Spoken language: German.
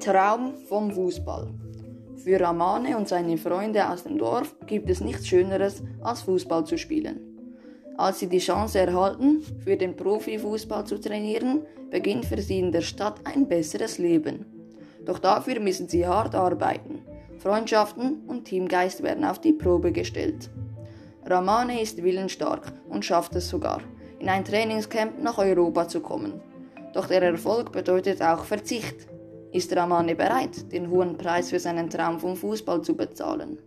Traum vom Fußball. Für Ramane und seine Freunde aus dem Dorf gibt es nichts Schöneres, als Fußball zu spielen. Als sie die Chance erhalten, für den Profifußball zu trainieren, beginnt für sie in der Stadt ein besseres Leben. Doch dafür müssen sie hart arbeiten. Freundschaften und Teamgeist werden auf die Probe gestellt. Ramane ist willensstark und schafft es sogar, in ein Trainingscamp nach Europa zu kommen. Doch der Erfolg bedeutet auch Verzicht. Ist Ramane bereit, den hohen Preis für seinen Traum vom Fußball zu bezahlen?